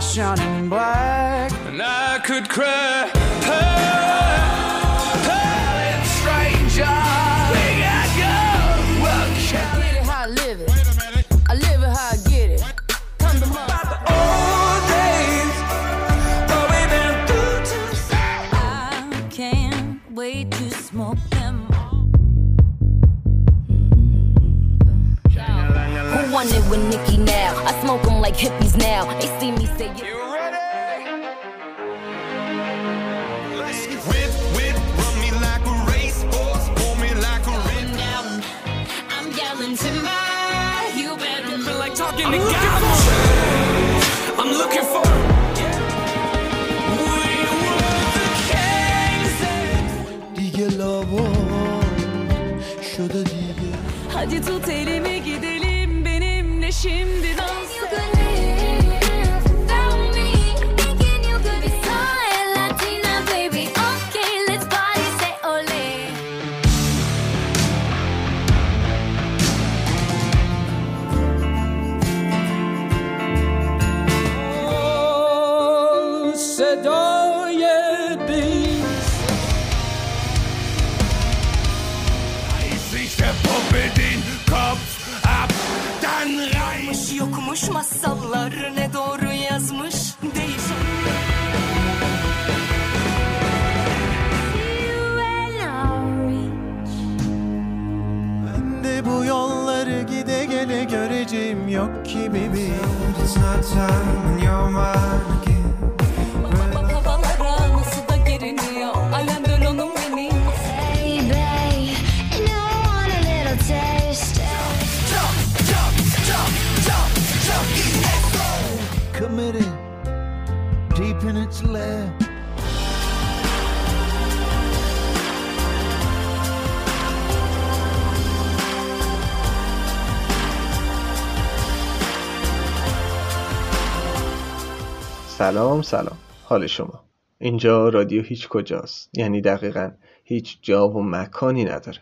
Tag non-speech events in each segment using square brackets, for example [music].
shining black. And I could cry. like hippies now. They see me say, yeah. You ready? Whip, whip, run me like a racehorse, pull me like a red. down. I'm yelling timber. You better feel like talking I'm looking for. I'm looking for. We were the kings. دیگه لابا شده دیگه Hadi tut elimi Boş masallar ne doğru yazmış değil. Ben de bu yolları gide gele göreceğim yok ki bebeğim. سلام سلام. حال شما. اینجا رادیو هیچ کجاست. یعنی دقیقا هیچ جا و مکانی نداره.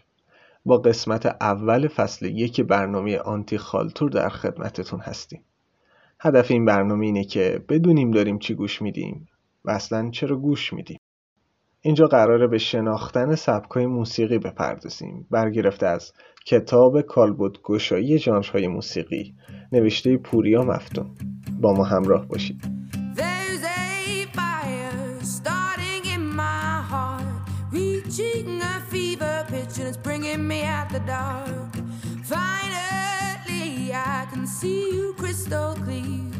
با قسمت اول فصل یک برنامه آنتی خالتور در خدمتتون هستیم. هدف این برنامه اینه که بدونیم داریم چی گوش میدیم و اصلا چرا گوش میدیم. اینجا قراره به شناختن سبکای موسیقی بپردازیم. برگرفته از کتاب کالبد گشایی ژانرهای موسیقی نوشته پوریا مفتون. با ما همراه باشید. The dark. Finally, I can see you crystal clear.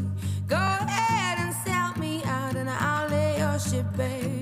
Go ahead and sell me out, and I'll lay your ship bare.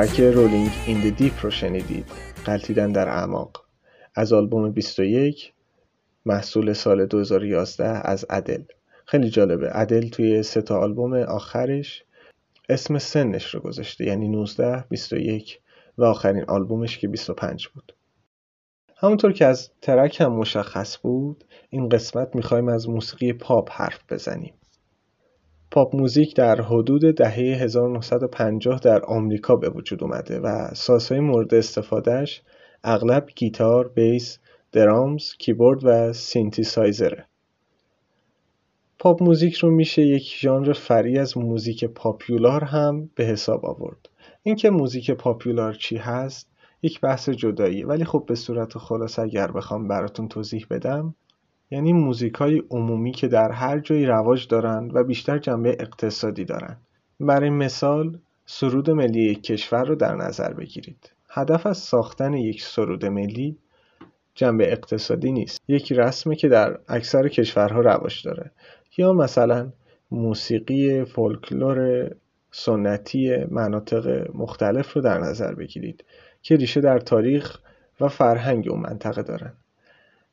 track Rolling in the Deep رو شنیدید. قلتیدن در اعماق. از آلبوم 21 محصول سال 2011 از ادل. خیلی جالبه. ادل توی سه تا آلبوم آخرش اسم سنش رو گذاشته. یعنی 19 21 و آخرین آلبومش که 25 بود. همونطور که از track هم مشخص بود این قسمت می‌خوایم از موسیقی پاپ حرف بزنیم. pop music در حدود دهه 1950 در آمریکا به وجود اومده و سازهای مورد استفادهش اغلب گیتار، bass، drums، keyboard و سینتیسایزره. pop music رو میشه یک ژانر فرعی از موزیک popular هم به حساب آورد. اینکه موزیک popular چی هست یک بحث جدایی ولی خب به صورت خلاصه اگر بخوام براتون توضیح بدم یعنی موزیکای عمومی که در هر جایی رواج دارند و بیشتر جنبه اقتصادی دارند. برای مثال سرود ملی یک کشور رو در نظر بگیرید. هدف از ساختن یک سرود ملی جنبه اقتصادی نیست. یک رسمه که در اکثر کشورها رواج داره. یا مثلا موسیقی فولکلور سنتی مناطق مختلف رو در نظر بگیرید که ریشه در تاریخ و فرهنگ اون منطقه دارن.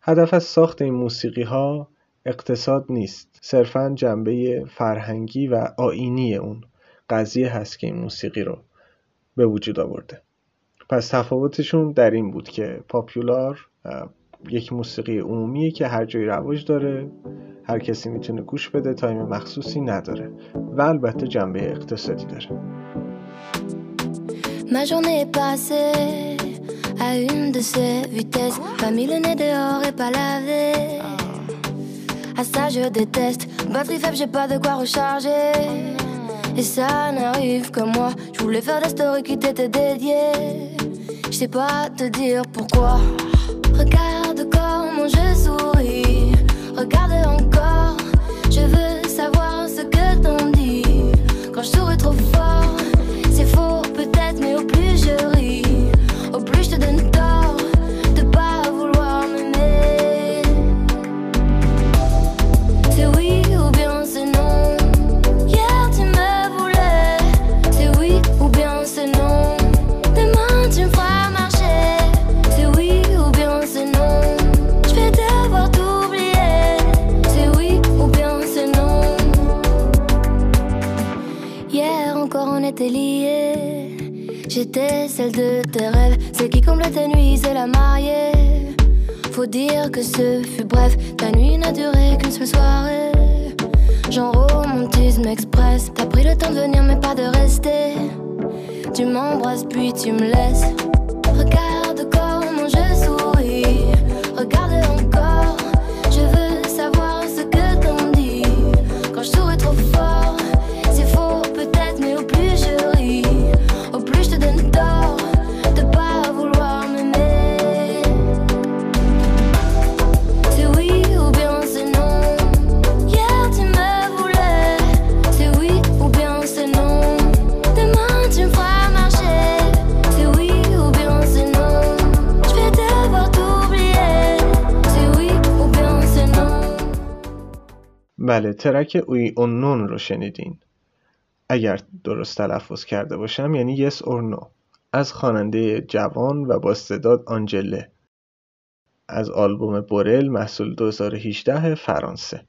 هدف از ساخت این موسیقی ها اقتصاد نیست. صرفا جنبه فرهنگی و آینی اون قضیه هست که این موسیقی رو به وجود آورده. پس تفاوتشون در این بود که پاپیولار یک موسیقی عمومیه که هر جایی رواج داره هر کسی می‌تونه گوش بده تایم مخصوصی نداره و البته جنبه اقتصادی داره. À une de ces vitesses. Pas mis le nez dehors et pas lavé. À ça je déteste. Batterie faible, j'ai pas de quoi recharger. Et ça n'arrive que moi. Je voulais faire des stories qui t'étaient dédiées. Je sais pas te dire pourquoi. Regarde comment je souris. Regarde encore. Faut dire que ce fut bref, ta nuit n'a duré qu'une seule soirée. Genre romantisme express, t'as pris le temps de venir mais pas de rester. Tu m'embrasses puis tu me laisses. بله ترک اوی اونون رو شنیدین. اگر درست تلفظ کرده باشم یعنی Yes or No. از خواننده جوان و با استعداد آنجله. از آلبوم بورل محصول 2018 فرانسه.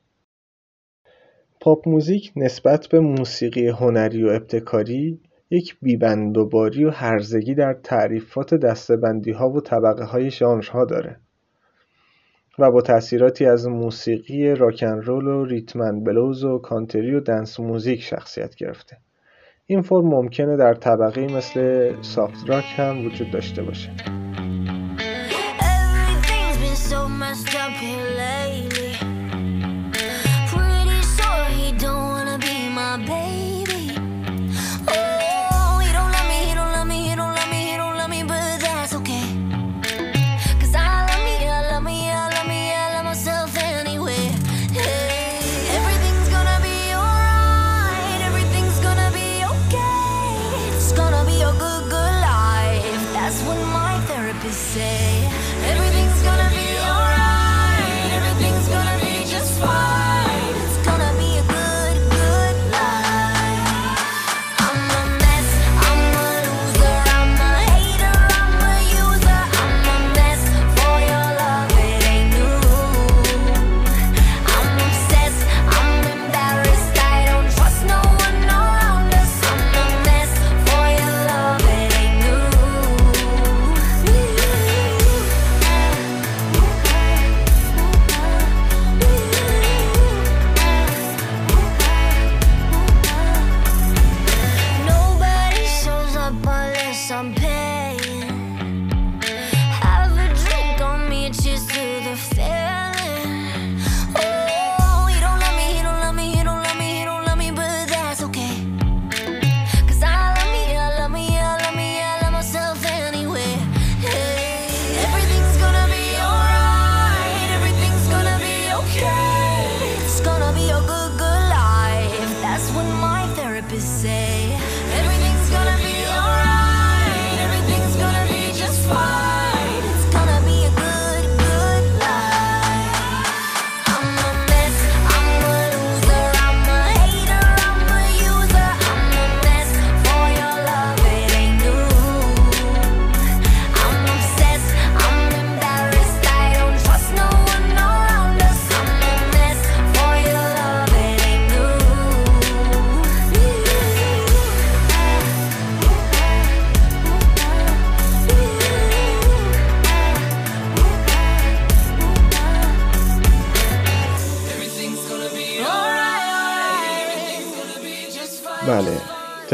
پاپ موزیک نسبت به موسیقی هنری و ابتکاری یک بیبندوباری و هرزگی در تعریفات دستبندی ها و طبقه های ژانرها داره. و با تأثیراتی از موسیقی راکن رول و ریتمن بلوز و کانتری و دنس موزیک شخصیت گرفته. این فرم ممکنه در طبقه مثل سافت راک هم وجود داشته باشه.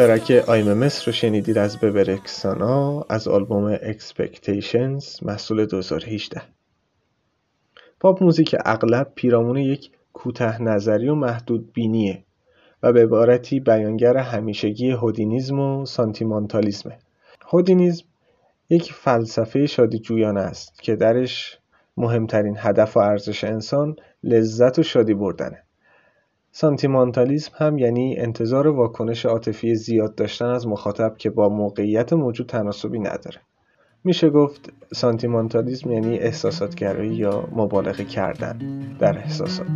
ترک I'm a Mess رو شنیدید از ببی رکسا از آلبوم Expectations محصول 2018 pop music اغلب پیرامون یک کوته نظری و محدود بینیه و به عبارتی بیانگر همیشگی هدونیزم و سانتیمانتالیزمه. هدونیزم یک فلسفه شادی جویانه است که درش مهمترین هدف و ارزش انسان لذت و شادی بردنه. سانتیمانتالیسم هم یعنی انتظار واکنش عاطفی زیاد داشتن از مخاطب که با موقعیت موجود تناسبی نداره. میشه گفت سانتیمانتالیسم یعنی احساساتگرایی یا مبالغه کردن در احساسات.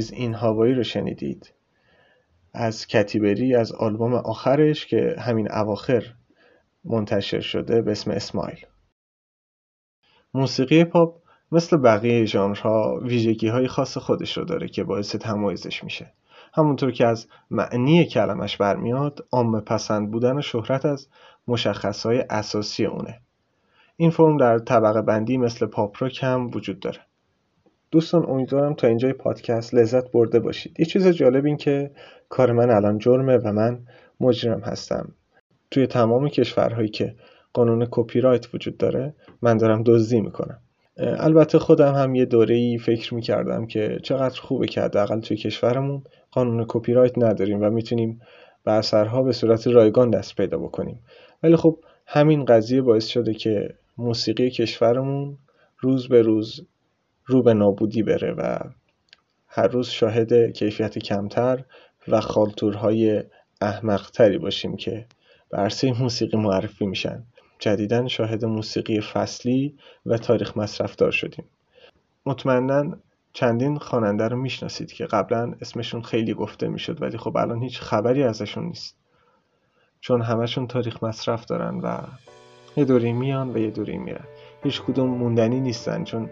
هارلیز این هوایی رو شنیدید. از کتیبری از آلبوم آخرش که همین اواخر منتشر شده به اسم اسمایل. موسیقی پاپ مثل بقیه ژانرها ویژگی های خاص خودش رو داره که باعث تمایزش میشه. همونطور که از معنی کلمش برمیاد عامه پسند بودن و شهرت از مشخصهای اساسی اونه. این فرم در طبقه بندی مثل پاپ راک هم وجود داره. دوستان امیدوارم تا اینجای پادکست لذت برده باشید. یه چیز جالب این که کار من الان جرمه و من مجرم هستم. توی تمام کشورهایی که قانون کپی رایت وجود داره من دارم دزدی می‌کنم. البته خودم هم یه دوره ای فکر می‌کردم که چقدر خوبه که حداقل توی کشورمون قانون کپی رایت نداریم و می‌تونیم به اثرها به صورت رایگان دست پیدا بکنیم. ولی خب همین قضیه باعث شده که موسیقی کشورمون روز به روز رو به نابودی بره و هر روز شاهد کیفیت کمتر و خالتورهای احمقتری باشیم که به عرصه موسیقی معرفی میشن. جدیدا شاهد موسیقی فصلی و تاریخ مصرفدار شدیم. مطمئنا چندین خواننده رو می‌شناسید که قبلا اسمشون خیلی گفته می‌شد ولی خب الان هیچ خبری ازشون نیست. چون همشون تاریخ مصرف دارن و یه دوری میان و یه دوری میرن. هیچ کدوم موندنی نیستن چون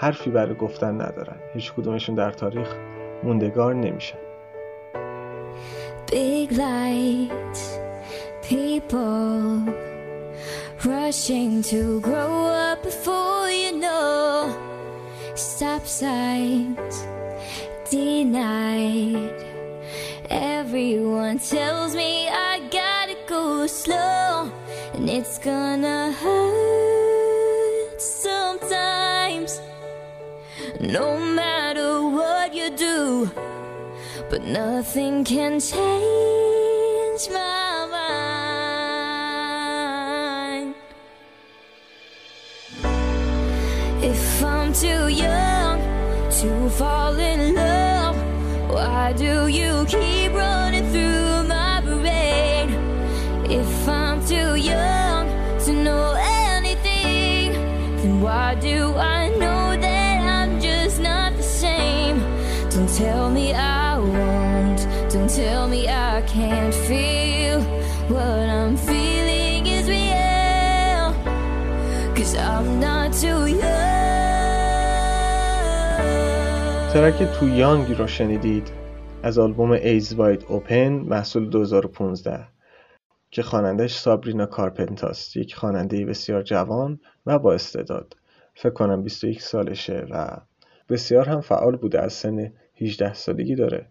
حرفی برای گفتن ندارن هیچ کدومشون در تاریخ موندگار نمیشن Big lights, people rushing to grow up before you know. Stop signs denied. Everyone tells me I gotta go slow, and it's gonna hurt No matter what you do, but nothing can change my mind. If I'm too young to fall in love, why do you keep running can't feel what I'm feeling is real. Cause I'm not too young. ترک Too Young رو شنیدید از آلبوم Eyes Wide Open محصول 2015 که خوانندش سابرینا کارپنتر است یک خواننده بسیار جوان و با استعداد فکر کنم 21 سالشه و بسیار هم فعال بوده از سن 18 سالگی داره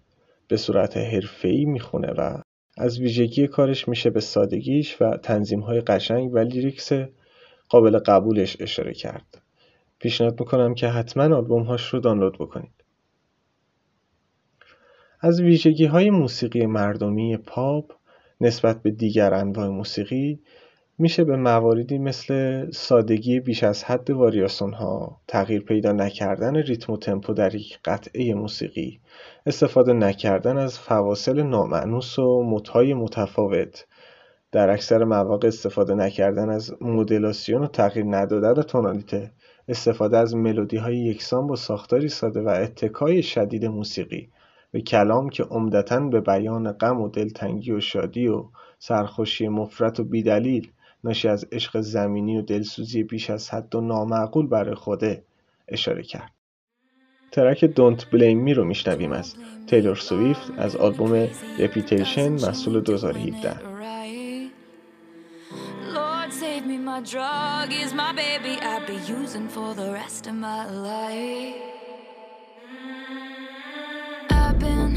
به صورت حرفه‌ای می‌خونه و از ویژگی کارش میشه به سادگیش و تنظیم‌های قشنگ و lyrics قابل قبولش اشاره کرد. پیشنهاد می‌کنم که حتما آلبومهاش رو دانلود بکنید. از ویژگی های موسیقی مردمی پاپ نسبت به دیگر انواع موسیقی میشه به مواردی مثل سادگی بیش از حد واریاسون ها، تغییر پیدا نکردن ریتم و تمپو در یک قطعه موسیقی، استفاده نکردن از فواصل نامعنوس و متهای متفاوت، در اکثر مواقع استفاده نکردن از مدلاسیون و تغییر ندادن تونالیته، استفاده از ملودی های یکسان با ساختاری ساده و اتکای شدید موسیقی. و کلام که عمدتا به بیان غم و دلتنگی و شادی و سرخوشی مفرط و بیدلیل ناشی از عشق زمینی و دلسوزی بیش از حد و نامعقول برای خوده اشاره کرد. ترک Don't Blame Me رو میشنویم از تیلور سویفت از آلبوم Reputation محصول 2017 Lord save me, my drug is my baby I'll be using for the rest of my life. I've been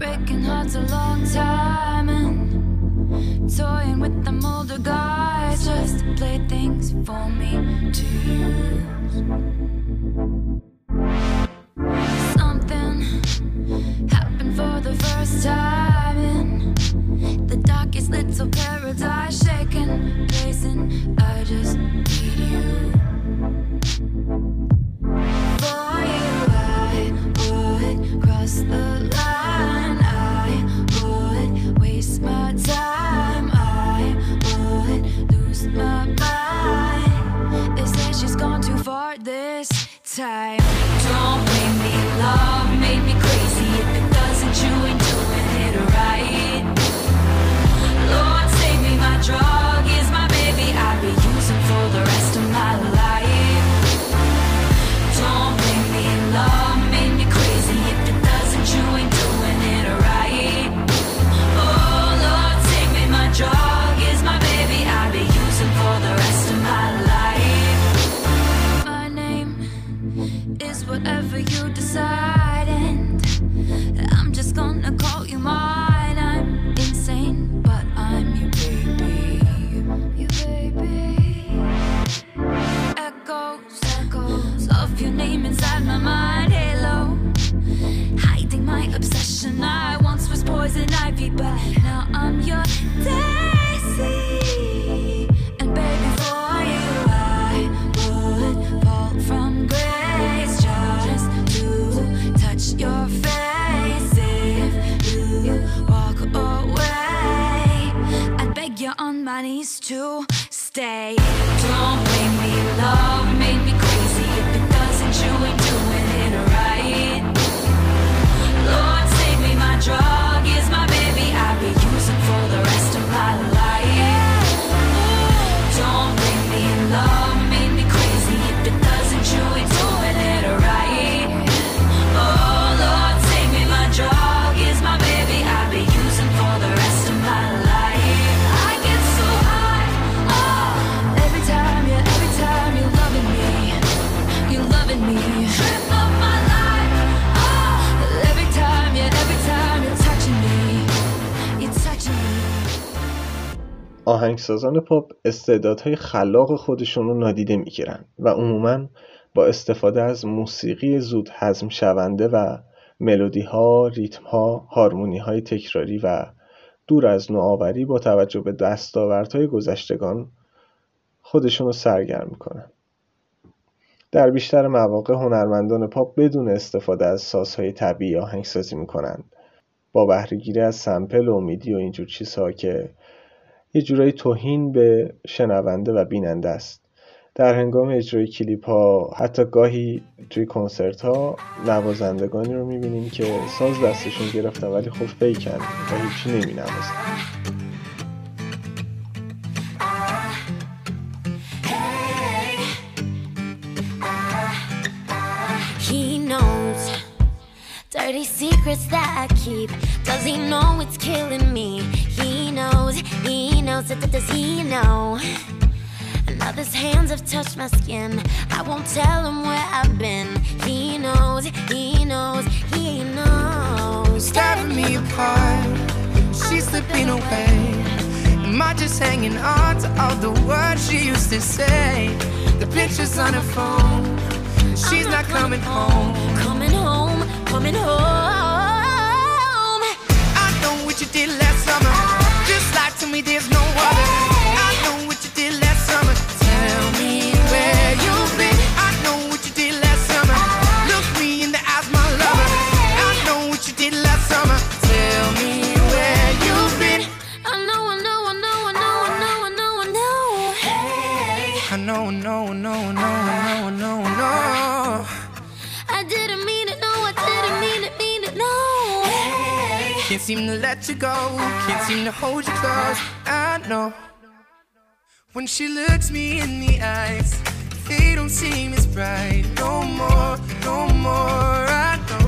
breaking hearts a long time and toying with them older guys just to play things for me to use. Happened for the first time in the darkest little paradise, shaking, pacing. I just need you. For you, I would cross the line. I would waste my time. I would lose my mind. They say she's gone too far this time. آهنگسازان پاپ استعدادهای خلاق خودشون رو نادیده می‌گیرن و عموما با استفاده از موسیقی زود هضم شونده و ملودی ها، ریتم ها، هارمونی های تکراری و دور از نوآوری با توجه به دستاوردهای گذشتگان خودشون رو سرگرم می‌کنن. در بیشتر مواقع هنرمندان پاپ بدون استفاده از سازهای طبیعی آهنگسازی می‌کنند با بهرهگیری از سمپل و میدی و اینجور چیزها که یه جورایی توهین به شنونده و بیننده است در هنگام اجرای کلیپ ها حتی گاهی توی کنسرت ها نوازندگانی رو می‌بینیم که ساز دستشون گرفتن ولی خب فیکن و هیچی نمی نوازن He knows dirty secrets that I keep. Does he know it's killing me? He knows, he knows, that does he know? Another's hands have touched my skin. I won't tell him where I've been. He knows, he knows, he knows. tearing me apart. She's slipping away. Am I just hanging on to all the words she used to say? The pictures on her phone. She's not coming home. Coming home, coming home. Let you go. Can't seem to hold you close. I know. When she looks me in the eyes, they don't seem as bright. No more, no more. I know.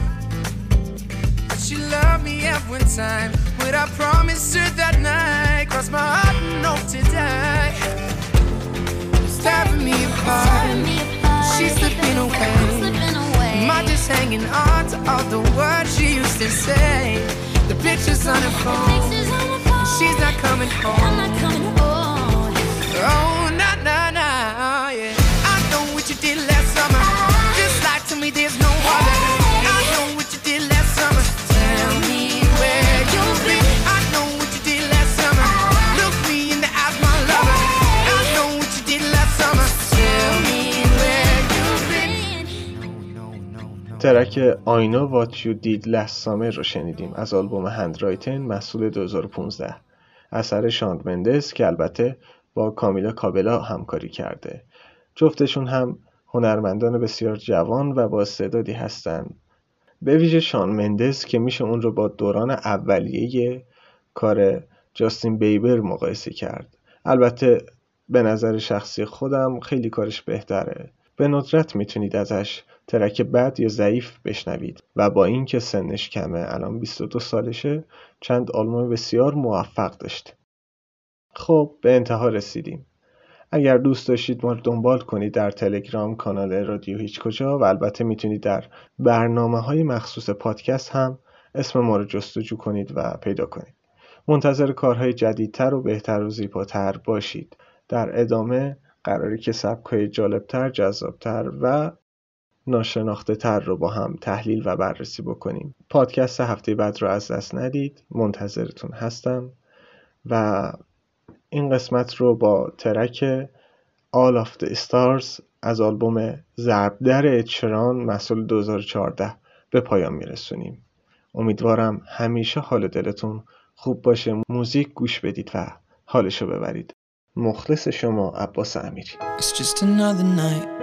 But she loved me every time. What I promised her that night. Cross my heart and hope to die. It's tearing me apart. She's slipping away. Hanging on to all the words she used to say? The pictures on her phone. Pictures on my phone. She's not coming I'm home. not coming home. Oh, ترک آینا What You Did Last Summer رو شنیدیم. از آلبوم هندرایتن محصول 2015 اثر شاند مندس که البته با کامیلا کابلا همکاری کرده. جفتشون هم هنرمندان بسیار جوان و با استعدادی هستند به ویژه شان مندس که میشه اون رو با دوران اولیه کار جاستین بیبر مقایسه کرد. البته به نظر شخصی خودم خیلی کارش بهتره. به ندرت می‌تونید ازش ترک بد یا ضعیف بشنوید و با اینکه سنش کمه الان 22 سالشه چند آلبوم بسیار موفق داشته خب به انتها رسیدیم. اگر دوست داشتید ما دنبال کنید در تلگرام کانال رادیو هیچ کجا و البته می‌تونید در برنامه های مخصوص پادکست هم اسم ما رو جستجو کنید و پیدا کنید. منتظر کارهای جدیدتر و بهتر و زیباتر باشید. در ادامه قراره که سبکهای جالبتر، جذابتر و ناشناخته تر رو با هم تحلیل و بررسی بکنیم. پادکست هفته بعد رو از دست ندید. منتظرتون هستم. و این قسمت رو با ترک All of the Stars از آلبوم ضربدر اچران محصول 2014 به پایان میرسونیم. امیدوارم همیشه حال دلتون خوب باشه. موزیک گوش بدید و حالشو ببرید. مخلص شما عباس امیری. It's just another night,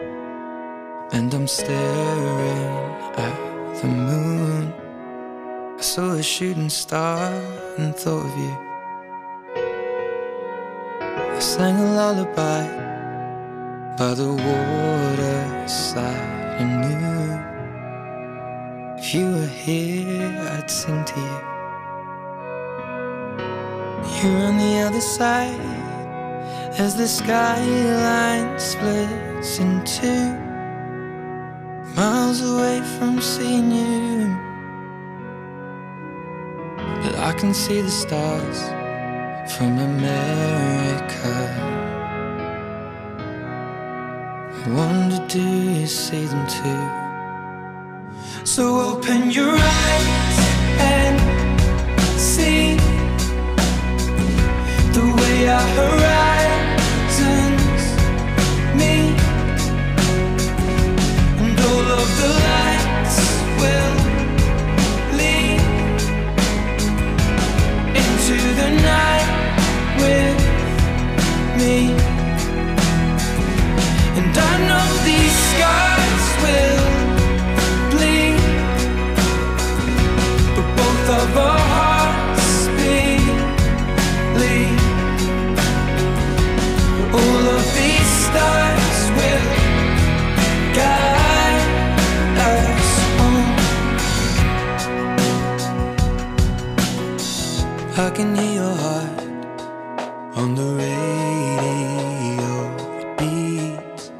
and I'm staring at the moon. I saw a shooting star and thought of you. I sang a lullaby by the waterside and knew if you were here, I'd sing to you. You're on the other side as the skyline splits in two, miles away from seeing you. But I can see the stars from America. I wonder, do you see them too? So open your eyes and see the way I arrive. will can hear your heart on the radio. It beats.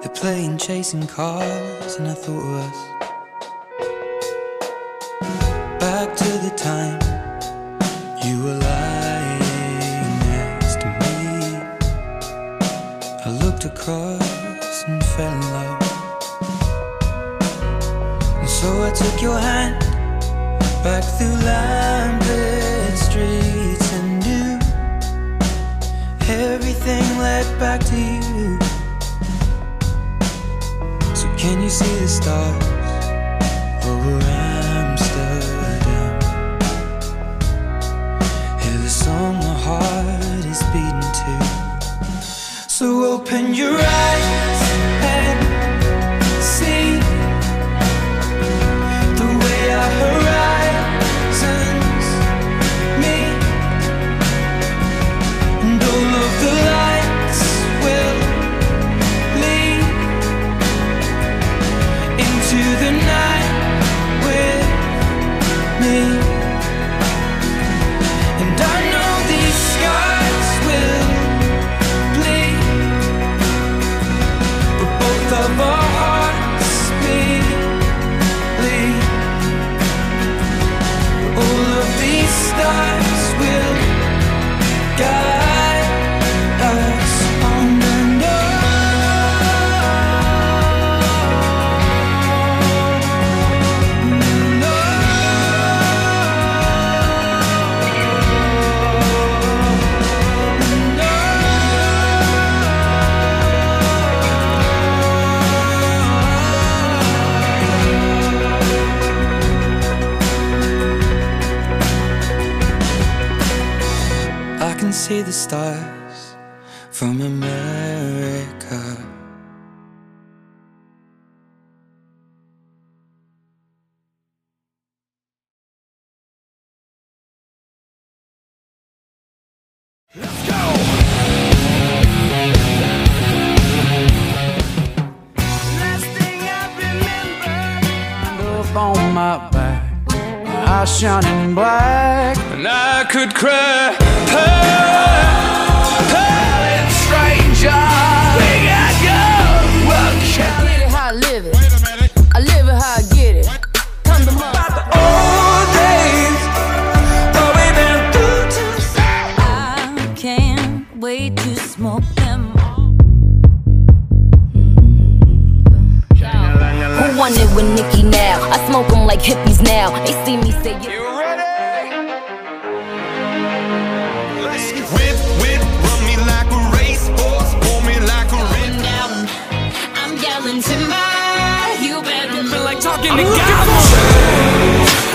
They're playing chasing cars, and I thought of us. Back to the time you were lying next to me. I looked across and fell in love. And so I took your hand back through life. stars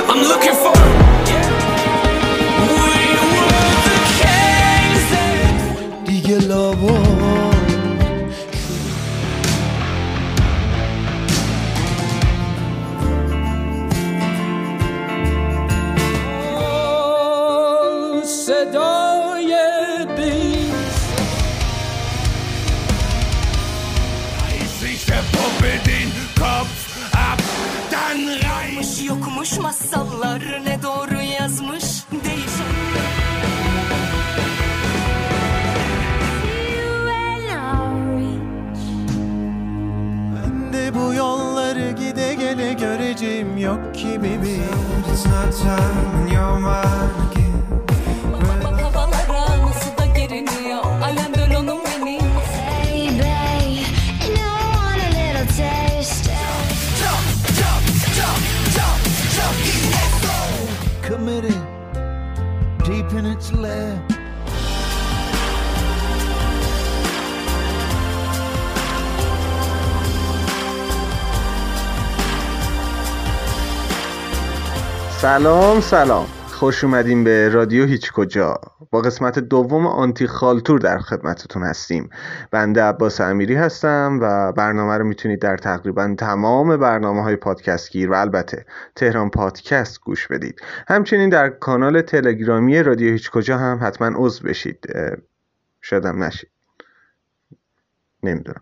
I'm looking for. سلام. خوش اومدیم به رادیو هیچ کجا. با قسمت دوم آنتی خالتور در خدمتتون هستیم. بنده عباس امیری هستم و برنامه رو می‌تونید در تقریبا تمام برنامه های پادکست گیر و البته تهران پادکست گوش بدید. همچنین در کانال تلگرامی رادیو هیچ کجا هم حتما عضو بشید. شدم نشید. نمی‌دونم.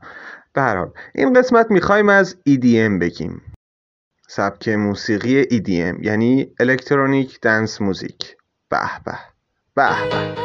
به هر حال این قسمت می‌خوایم از EDM بگیم. سبک موسیقی EDM یعنی الکترونیک دنس موزیک. به به به به.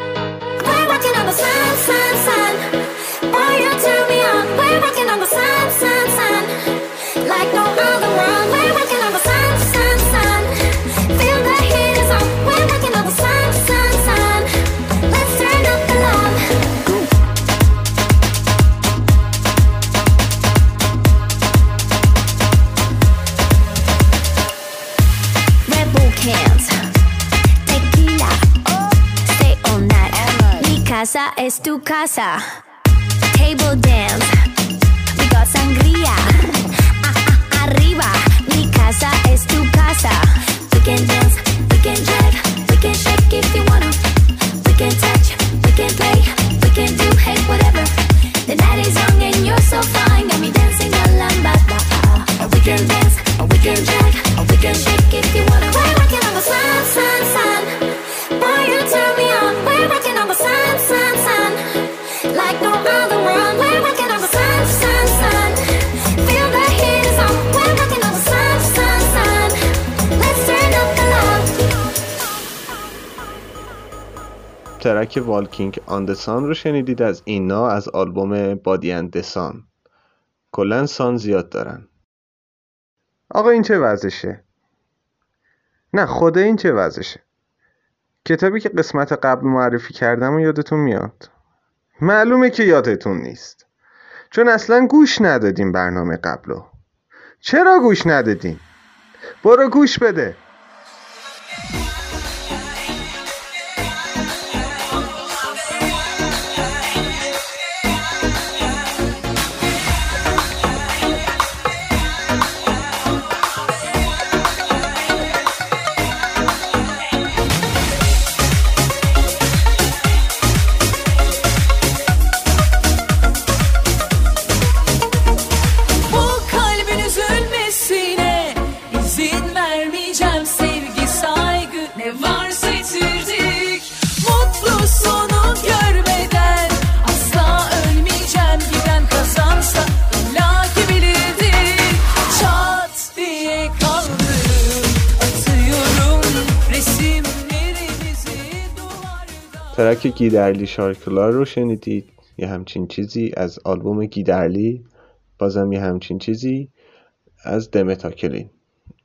Casa es tu casa. Table dance. Ah, ah, arriba, mi casa es tu casa. We can dance, we can drive, we can shake if you wanna. ترک والکینگ آن دسان رو شنیدید از اینا از آلبوم بادی اند دسان کلا سان زیاد دارن. آقا این چه وضعشه؟ نه خدا این چه وضعشه؟ کتابی که قسمت قبل معرفی کردم و یادتون میاد. معلومه که یادتون نیست. چون اصلا گوش ندادیم برنامه قبلو چرا گوش ندادیم؟ برو گوش بده. گیدرلی شارکلار رو شنیدید یه همچین چیزی از آلبوم گیدرلی بازم یه همچین چیزی از دمتاکلین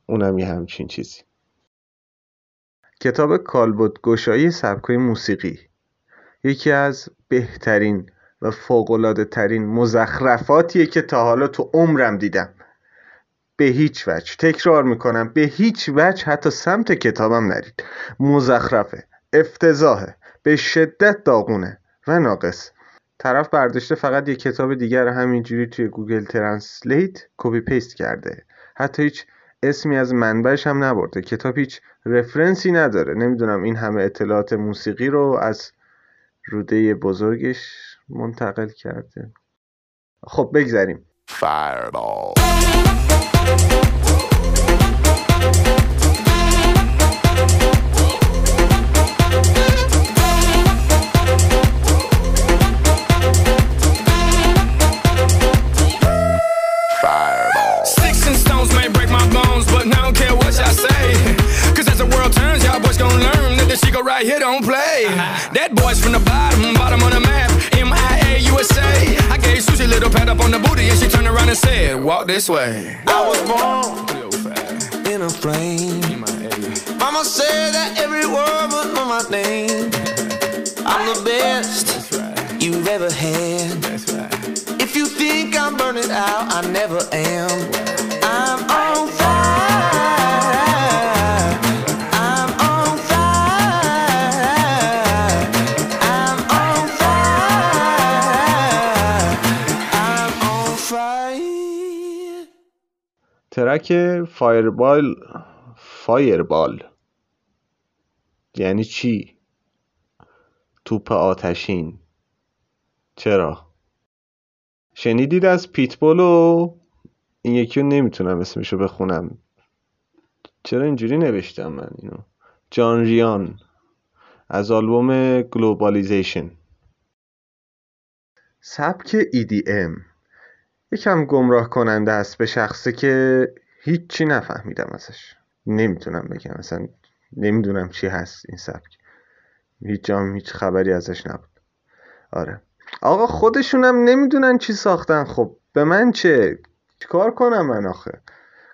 اونم یه همچین چیزی. کتاب کالبد گشایی سبکای موسیقی. یکی از بهترین و فوقلاده ترین مزخرفاتیه که تا حالا تو عمرم دیدم. به هیچ وجه. تکرار می‌کنم به هیچ وجه حتی سمت کتابم نرید. مزخرفه. افتضاحه. به شدت داغونه. و ناقص. طرف برداشته فقط یه کتاب دیگر رو همینجوری توی Google Translate copy paste کرده. حتی هیچ اسمی از منبعش هم نبرده. کتاب هیچ reference ی نداره. نمی‌دونم این همه اطلاعات موسیقی رو از روده بزرگش منتقل کرده. خب بگذریم. Sticks little pat up on the booty and she turned around and said, Walk this way. I was born in a plane. Mama said that every word know my name. I'm the best you've ever had. If you think I'm burning out, I never am. ترک Fireball Fireball. یعنی چی؟ توپ آتشین. چرا؟ شنیدید از پیتبول و این یکی رو نمی‌تونم اسمشو بخونم. چرا اینجوری نوشتم من اینو؟ جان ریان از آلبوم Globalization سبک EDM یکم گمراه کننده است به شخصی که هیچی نفهمیدم ازش. نمی‌تونم بگم. مثلا نمی‌دونم چی هست این سبک. هیچ جام هیچ خبری ازش نبود. آره. آقا خودشونم نمی‌دونن چی ساختن. خب به من چه؟ چیکار کنم من آخه؟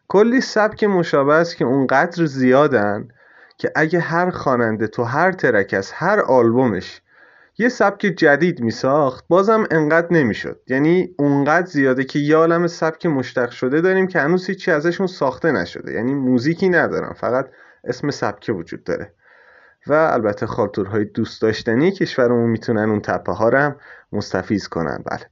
کلی سبک مشابه است که اونقدر زیادن که اگه هر خواننده تو هر ترک از هر آلبومش یه سبک جدید می ساخت بازم انقدر نمی‌شد. یعنی اونقدر زیاده که یه عالم سبک مشتق شده داریم که هنوز هیچی ازشون ساخته نشده. یعنی موزیکی ندارن فقط اسم سبکه وجود داره. و البته خالتورهای دوست داشتنی کشورمون می‌تونن اون تپه ها رو هم مستفیز کنن. بله.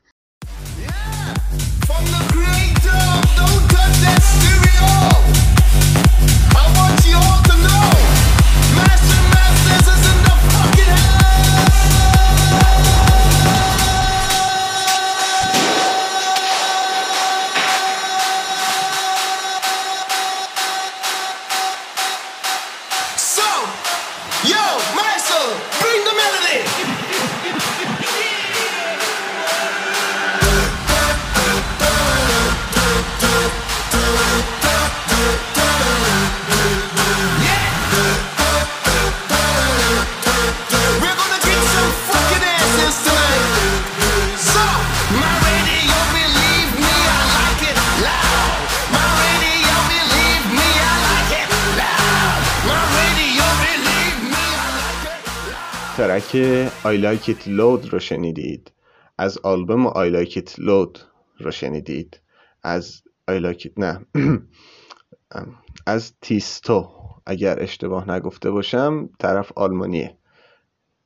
I Like It Loud رو شنیدید. از آلبوم I Like It Loud رو شنیدید. از It نه. [clears throat] از تیستو اگر اشتباه نگفته باشم طرف آلمانیه.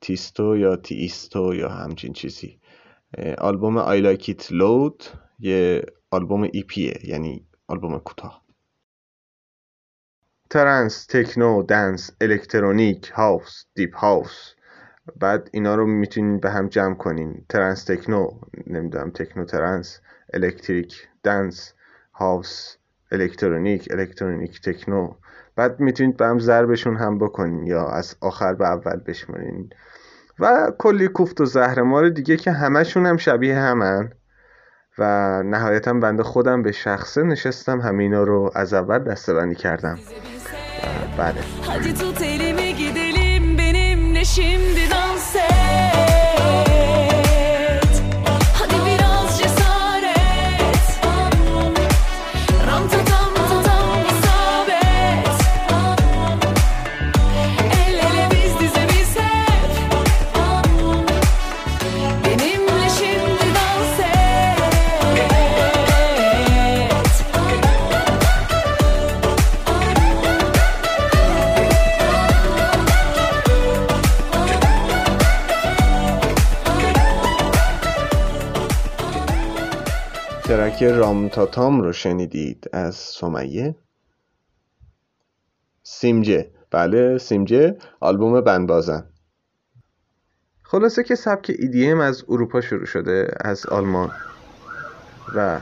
تیستو یا تیستو یا همچین چیزی. آلبوم I Like It Loud یه آلبوم EP یه یعنی آلبوم کوتاه. trance، techno، dance، electronic، house، deep house بعد اینا رو می‌تونین به هم جمع کنین. trance techno نمی‌دونم techno trance electric dance house electronic electronic techno. بعد می‌تونید به هم ضربشون هم بکنین یا از آخر به اول بشمارین. و کلی کوفت و زهر دیگه که همشون هم شبیه همن. و نهایتا بنده خودم به شخصه نشستم. همینا رو از اول دسته کردم. بله ترک رامتاتام رو شنیدید از سمیه؟ سیمجه. بله سیمجه آلبوم بندبازن خلاصه که سبک EDM از اروپا شروع شده از آلمان. و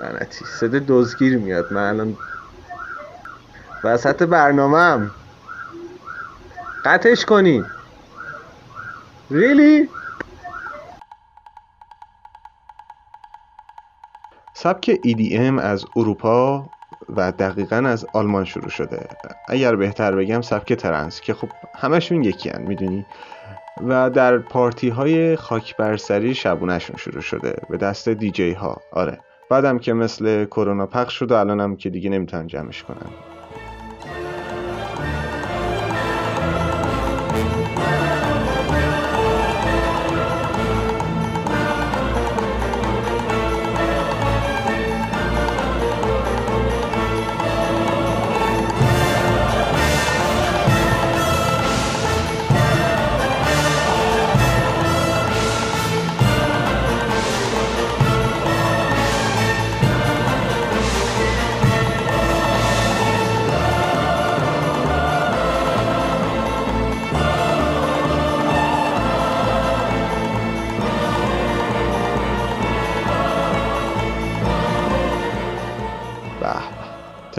لعنتی صده دزگیر میاد. من الان وسط برنامهم قطعش کنی ریلی سبک EDM از اروپا و دقیقا از آلمان شروع شده. اگر بهتر بگم سبک ترنس که خب همشون یکی هن می‌دونی؟ و در پارتی های خاک برسری شبونهشون شروع شده به دست دیجی ها آره. بعدم که مثل کرونا پخش شد و الانم که دیگه نمی‌تونن جمعش کنن.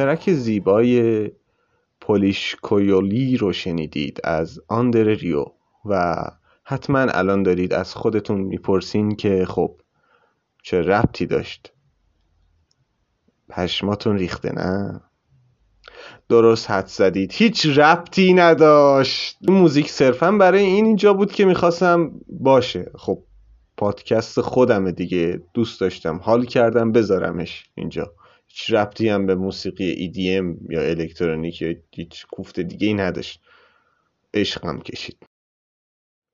ترک زیبای پولیش کویولی رو شنیدید از آندر ریو و حتما الان دارید از خودتون می‌پرسین که خب چه ربطی داشت. پشماتون ریخته نه؟ درست حد زدید. هیچ ربطی نداشت. موزیک صرفا برای این اینجا بود که می‌خواستم باشه. خب پادکست خودمه دیگه. دوست داشتم. حال کردم بذارمش اینجا. هیچ ربطی هم به موسیقی EDM یا الکترونیک یا هیچ کوفت دیگه ای نداشت عشقم کشید.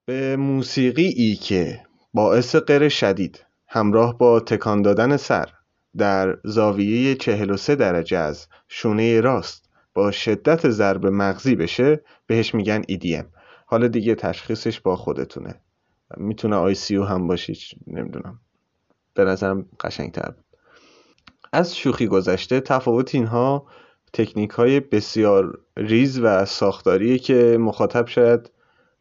به موسیقی ای که باعث غیر شدید همراه با تکان دادن سر در زاویه 43 درجه از شونه راست با شدت ضرب مغزی بشه بهش میگن EDM حالا دیگه تشخیصش با خودتونه. می‌تونه آی سی هم باشید نمی‌دونم. به نظرم قشنگتر از شوخی گذشته تفاوت اینها تکنیک های بسیار ریز و ساختاریه که مخاطب شاید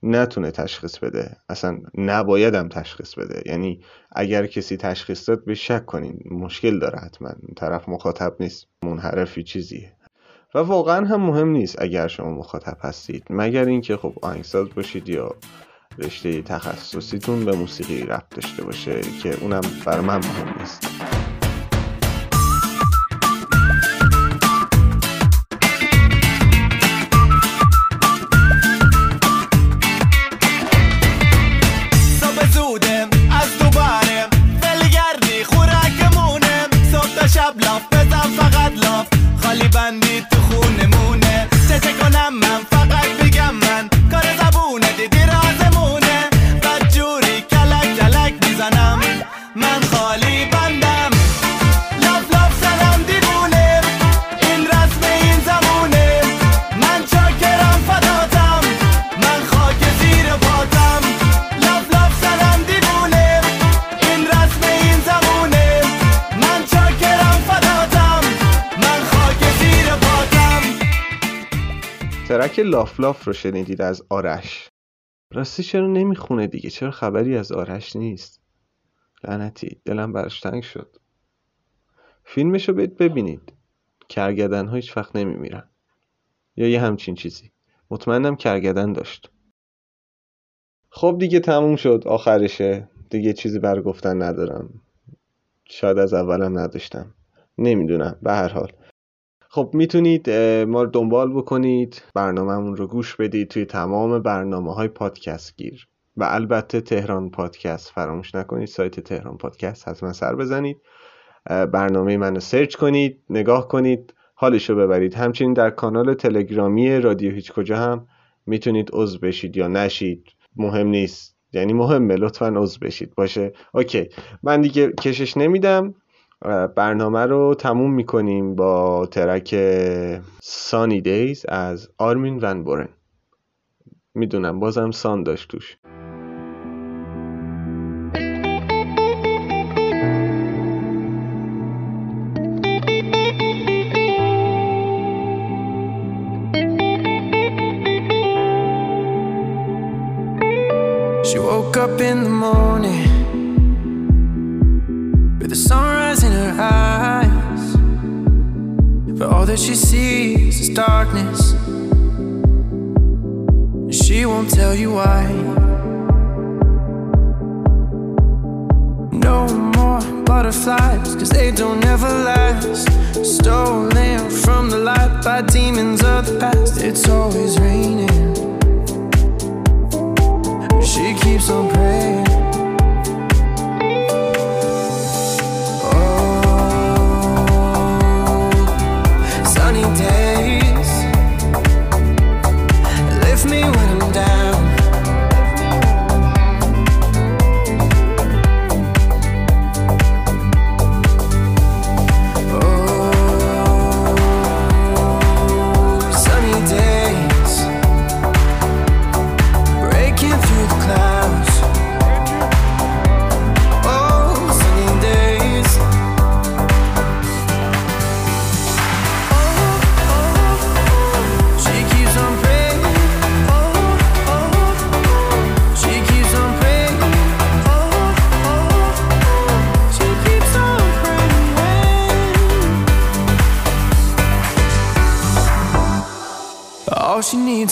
نتونه تشخیص بده. اصلا نبایدم تشخیص بده. یعنی اگر کسی تشخیص داد به شک کنین. مشکل داره حتما. طرف مخاطب نیست. منحرفی چیزیه. و واقعا هم مهم نیست اگر شما مخاطب هستید. مگر اینکه خب آهنگساز باشید یا رشته تخصصیتون به موسیقی ربط داشته باشه که اونم بر من مهم نیست. ترک لاف لاف رو شنیدید از آرش. راستی چرا نمی‌خونه دیگه؟ چرا خبری از آرش نیست؟ لعنتی دلم برش تنگ شد. فیلمش رو برید ببینید. کرگدن ها هیچ وقت نمیمیرن. یا یه همچین چیزی. مطمئنم کرگدن داشت. خب دیگه تموم شد. آخرشه. دیگه چیزی بر گفتن ندارم. شاید از اولم نداشتم. نمی‌دونم. به هر حال. خب می‌تونید ما رو دنبال بکنید برنامهمون رو گوش بدید توی تمام برنامه های پادکست گیر و البته تهران پادکست. فراموش نکنید سایت تهران پادکست حتما سر بزنید. برنامه منو سرچ کنید نگاه کنید حالشو ببرید. همچنین در کانال تلگرامی رادیو هیچ کجا هم می‌تونید عضو بشید یا نشید. مهم نیست. یعنی مهمه لطفا عضو بشید. باشه؟ OK. من دیگه کشش نمیدم. برنامه رو تموم می‌کنیم با ترک سانی دیز از آرمین ون بورن. می‌دونم بازم سان داشت توش. She woke up in the morning. The sunrise in her eyes. But all that she sees is darkness. She won't tell you why. No more butterflies, cause they don't ever last. Stolen from the light by demons of the past. It's always raining. She keeps on praying.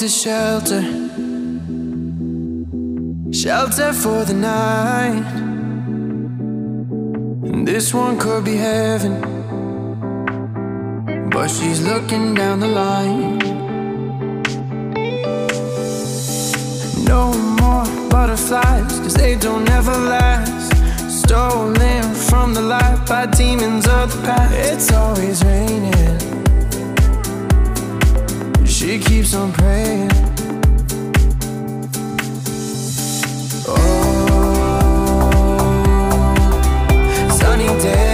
Is shelter. Shelter for the night. And this one could be heaven. But she's looking down the line. No more butterflies, cause they don't ever last. Stolen from the light by demons of the past. It's always raining. She keeps on praying. Oh, sunny days